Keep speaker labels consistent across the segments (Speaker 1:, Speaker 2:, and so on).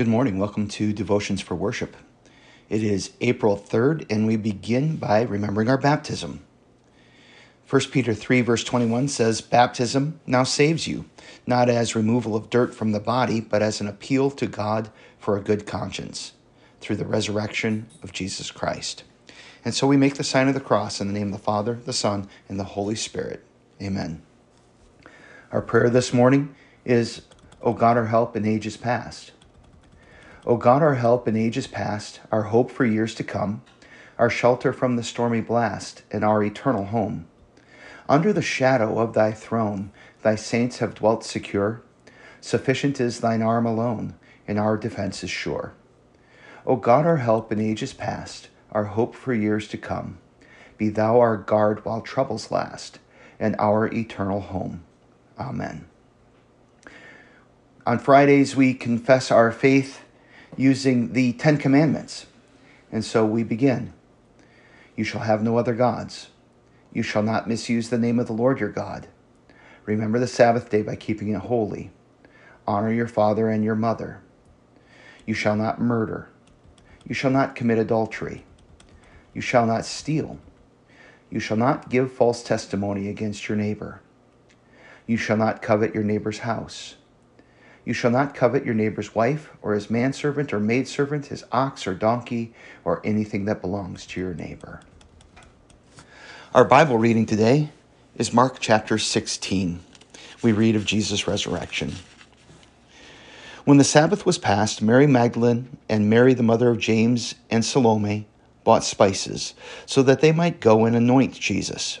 Speaker 1: Good morning. Welcome to Devotions for Worship. It is April 3rd, and we begin by remembering our baptism. 1 Peter 3, verse 21 says, Baptism now saves you, not as removal of dirt from the body, but as an appeal to God for a good conscience through the resurrection of Jesus Christ. And so we make the sign of the cross in the name of the Father, the Son, and the Holy Spirit. Amen. Our prayer this morning is, O God, our help in ages past. O God, our help in ages past, our hope for years to come, our shelter from the stormy blast, and our eternal home. Under the shadow of thy throne, thy saints have dwelt secure. Sufficient is thine arm alone, and our defense is sure. O God, our help in ages past, our hope for years to come, be thou our guard while troubles last, and our eternal home. Amen. On Fridays, we confess our faith using the Ten Commandments. And so we begin You shall have no other gods. You shall not misuse the name of the Lord your God. Remember the Sabbath day by keeping it holy. Honor your father and your mother. You shall not murder. You shall not commit adultery. You shall not steal. You shall not give false testimony against your neighbor. You shall not covet your neighbor's house. You shall not covet your neighbor's wife, or his manservant or maidservant, his ox or donkey, or anything that belongs to your neighbor. Our Bible reading today is Mark chapter 16. We read of Jesus' resurrection. When the Sabbath was past, Mary Magdalene and Mary, the mother of James and Salome, bought spices so that they might go and anoint Jesus.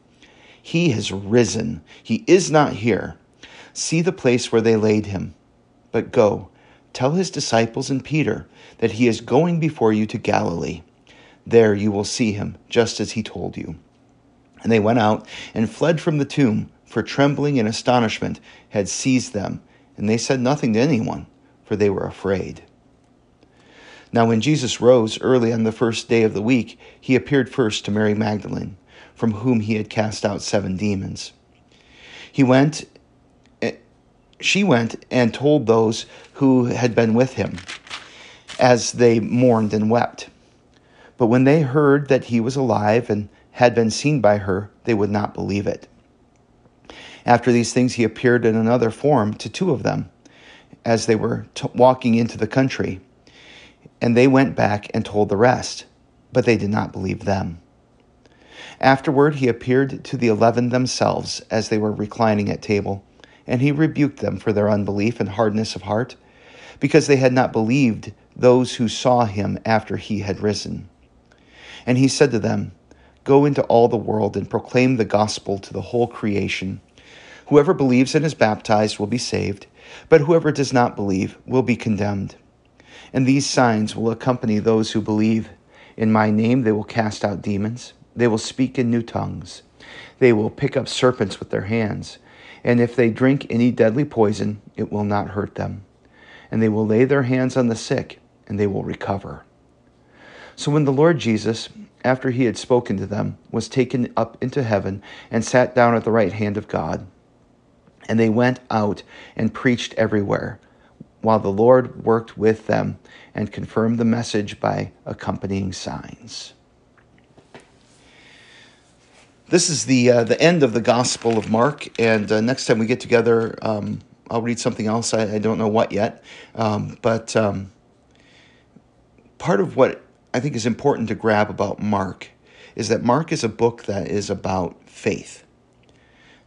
Speaker 1: He has risen. He is not here. See the place where they laid him. But go, tell his disciples and Peter that he is going before you to Galilee. There you will see him, just as he told you. And they went out and fled from the tomb, for trembling and astonishment had seized them, and they said nothing to anyone, for they were afraid. Now, when Jesus rose early on the first day of the week, he appeared first to Mary Magdalene, from whom he had cast out seven demons. He went, she went and told those who had been with him, as they mourned and wept. But when they heard that he was alive and had been seen by her, they would not believe it. After these things, he appeared in another form to two of them, as they were t- walking into the country and they went back and told the rest, but they did not believe them. Afterward, he appeared to the eleven themselves as they were reclining at table, and he rebuked them for their unbelief and hardness of heart, because they had not believed those who saw him after he had risen. And he said to them, Go into all the world and proclaim the gospel to the whole creation. Whoever believes and is baptized will be saved, but whoever does not believe will be condemned. And these signs will accompany those who believe. In my name they will cast out demons. They will speak in new tongues. They will pick up serpents with their hands. And if they drink any deadly poison, it will not hurt them. And they will lay their hands on the sick, and they will recover. So when the Lord Jesus, after he had spoken to them, was taken up into heaven and sat down at the right hand of God, and they went out and preached everywhere while the Lord worked with them and confirmed the message by accompanying signs. This is the uh, the end of the Gospel of Mark, and uh, next time we get together, um, I'll read something else. I, I don't know what yet, um, but um, part of what I think is important to grab about Mark is that Mark is a book that is about faith.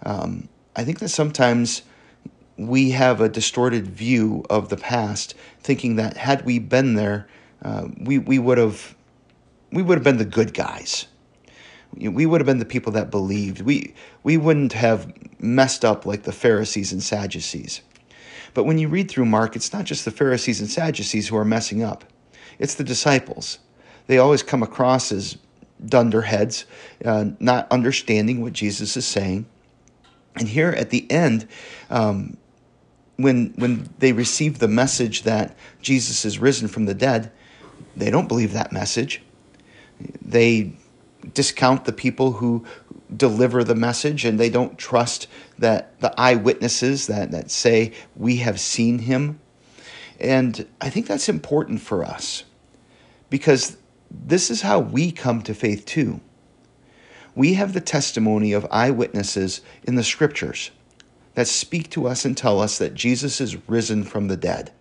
Speaker 1: Um, I think that sometimes we have a distorted view of the past, thinking that had we been there, uh, we we would have we would have been the good guys. We would have been the people that believed. We we wouldn't have messed up like the Pharisees and Sadducees. But when you read through Mark, it's not just the Pharisees and Sadducees who are messing up, it's the disciples. They always come across as dunderheads, uh, not understanding what Jesus is saying. And here at the end, um, when when they receive the message that Jesus is risen from the dead, they don't believe that message. They discount the people who deliver the message and they don't trust that the eyewitnesses that, that say we have seen him. And I think that's important for us because this is how we come to faith too. We have the testimony of eyewitnesses in the scriptures that speak to us and tell us that Jesus is risen from the dead.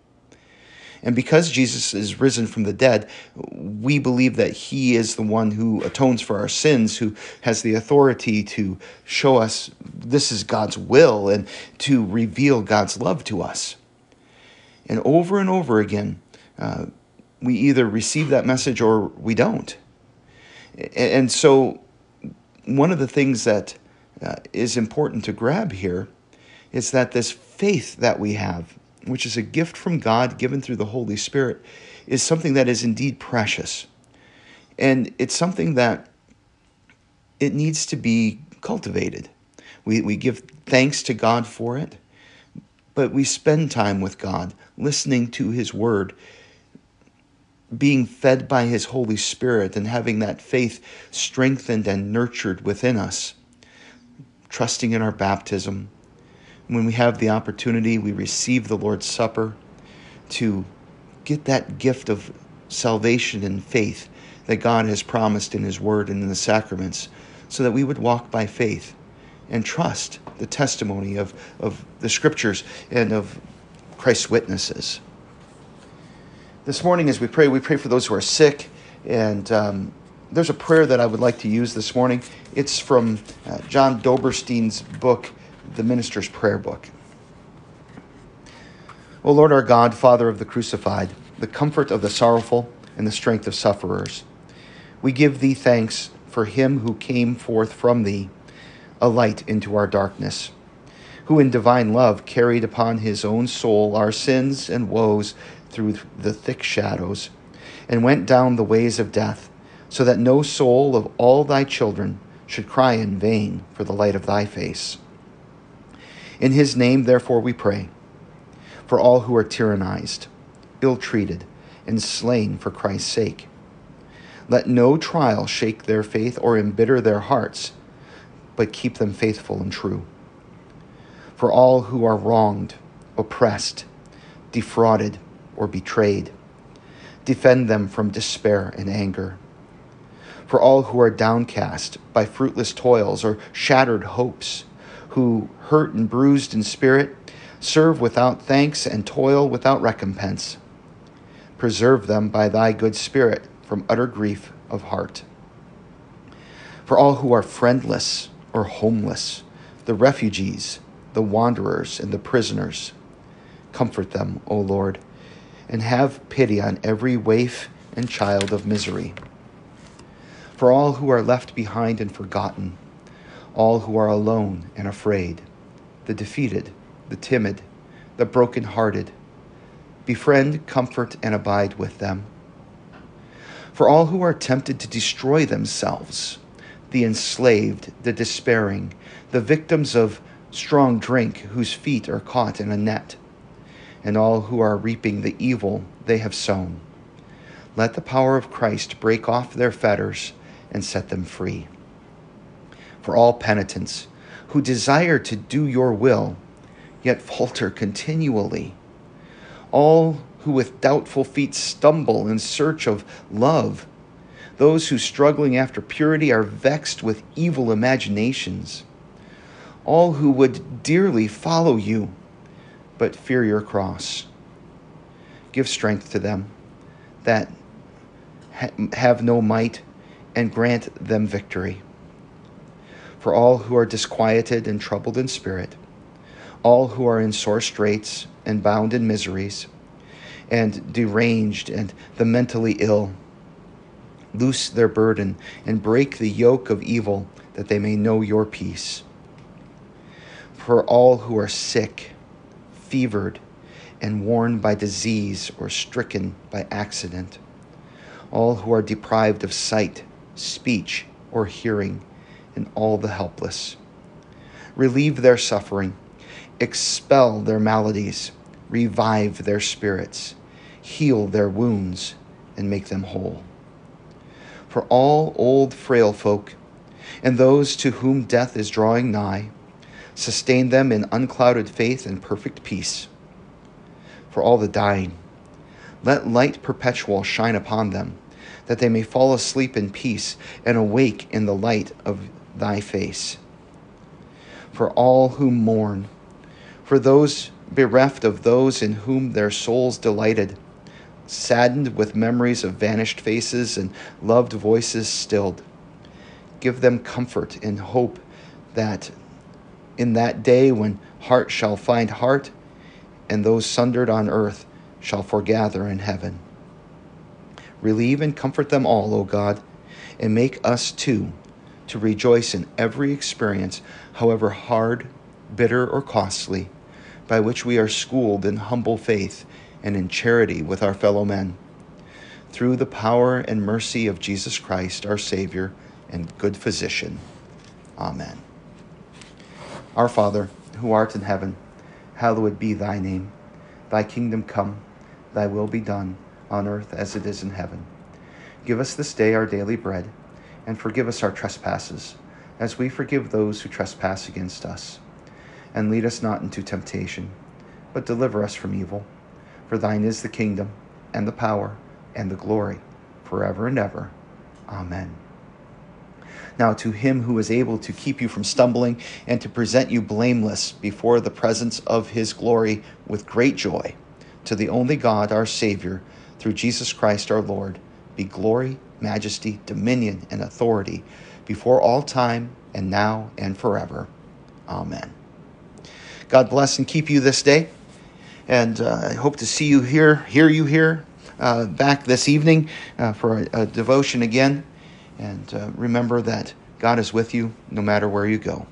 Speaker 1: And because Jesus is risen from the dead, we believe that he is the one who atones for our sins, who has the authority to show us this is God's will and to reveal God's love to us. And over and over again, uh, we either receive that message or we don't. And so, one of the things that uh, is important to grab here is that this faith that we have, which is a gift from God given through the Holy Spirit, is something that is indeed precious. And it's something that it needs to be cultivated. We, we give thanks to God for it, but we spend time with God, listening to His Word, being fed by His Holy Spirit, and having that faith strengthened and nurtured within us, trusting in our baptism, when we have the opportunity, we receive the Lord's Supper to get that gift of salvation and faith that God has promised in His Word and in the sacraments, so that we would walk by faith and trust the testimony of, of the Scriptures and of Christ's witnesses. This morning, as we pray, we pray for those who are sick, and um, there's a prayer that I would like to use this morning. It's from uh, John Doberstein's book the minister's prayer book. O Lord our God, Father of the crucified, the comfort of the sorrowful, and the strength of sufferers, we give thee thanks for him who came forth from thee, a light into our darkness, who in divine love carried upon his own soul our sins and woes through the thick shadows, and went down the ways of death, so that no soul of all thy children should cry in vain for the light of thy face. In his name, therefore, we pray for all who are tyrannized, ill treated, and slain for Christ's sake. Let no trial shake their faith or embitter their hearts, but keep them faithful and true. For all who are wronged, oppressed, defrauded, or betrayed, defend them from despair and anger. For all who are downcast by fruitless toils or shattered hopes, who, hurt and bruised in spirit, serve without thanks and toil without recompense. Preserve them by thy good spirit from utter grief of heart. For all who are friendless or homeless, the refugees, the wanderers, and the prisoners, comfort them, O Lord, and have pity on every waif and child of misery. For all who are left behind and forgotten, all who are alone and afraid, the defeated, the timid, the broken-hearted. Befriend, comfort, and abide with them. For all who are tempted to destroy themselves, the enslaved, the despairing, the victims of strong drink whose feet are caught in a net, and all who are reaping the evil they have sown. Let the power of Christ break off their fetters and set them free for all penitents who desire to do your will, yet falter continually. All who with doubtful feet stumble in search of love. Those who, struggling after purity, are vexed with evil imaginations. All who would dearly follow you, but fear your cross. Give strength to them that have no might, and grant them victory for all who are disquieted and troubled in spirit, all who are in sore straits and bound in miseries, and deranged and the mentally ill. Loose their burden and break the yoke of evil that they may know your peace. For all who are sick, fevered, and worn by disease or stricken by accident, all who are deprived of sight, speech, or hearing, and all the helpless. Relieve their suffering, expel their maladies, revive their spirits, heal their wounds, and make them whole. For all old frail folk, and those to whom death is drawing nigh, sustain them in unclouded faith and perfect peace for all the dying. Let light perpetual shine upon them, that they may fall asleep in peace and awake in the light of thy face. For all who mourn, for those bereft of those in whom their souls delighted, saddened with memories of vanished faces and loved voices stilled. Give them comfort and hope that in that day when heart shall find heart, and those sundered on earth shall foregather in heaven. Relieve and comfort them all, O God, and make us too to rejoice in every experience, however hard, bitter, or costly, by which we are schooled in humble faith and in charity with our fellow men. Through the power and mercy of Jesus Christ, our Savior and good physician. Amen. Our Father, who art in heaven, hallowed be thy name. Thy kingdom come, thy will be done, on earth as it is in heaven. Give us this day our daily bread, and forgive us our trespasses, as we forgive those who trespass against us. And lead us not into temptation, but deliver us from evil. For thine is the kingdom, and the power, and the glory, forever and ever. Amen. Now, to him who is able to keep you from stumbling and to present you blameless before the presence of his glory with great joy, to the only God, our Savior, through Jesus Christ our Lord, be glory, majesty, dominion, and authority before all time and now and forever. Amen. God bless and keep you this day. And uh, I hope to see you here, hear you here uh, back this evening uh, for a, a devotion again. And uh, remember that God is with you no matter where you go.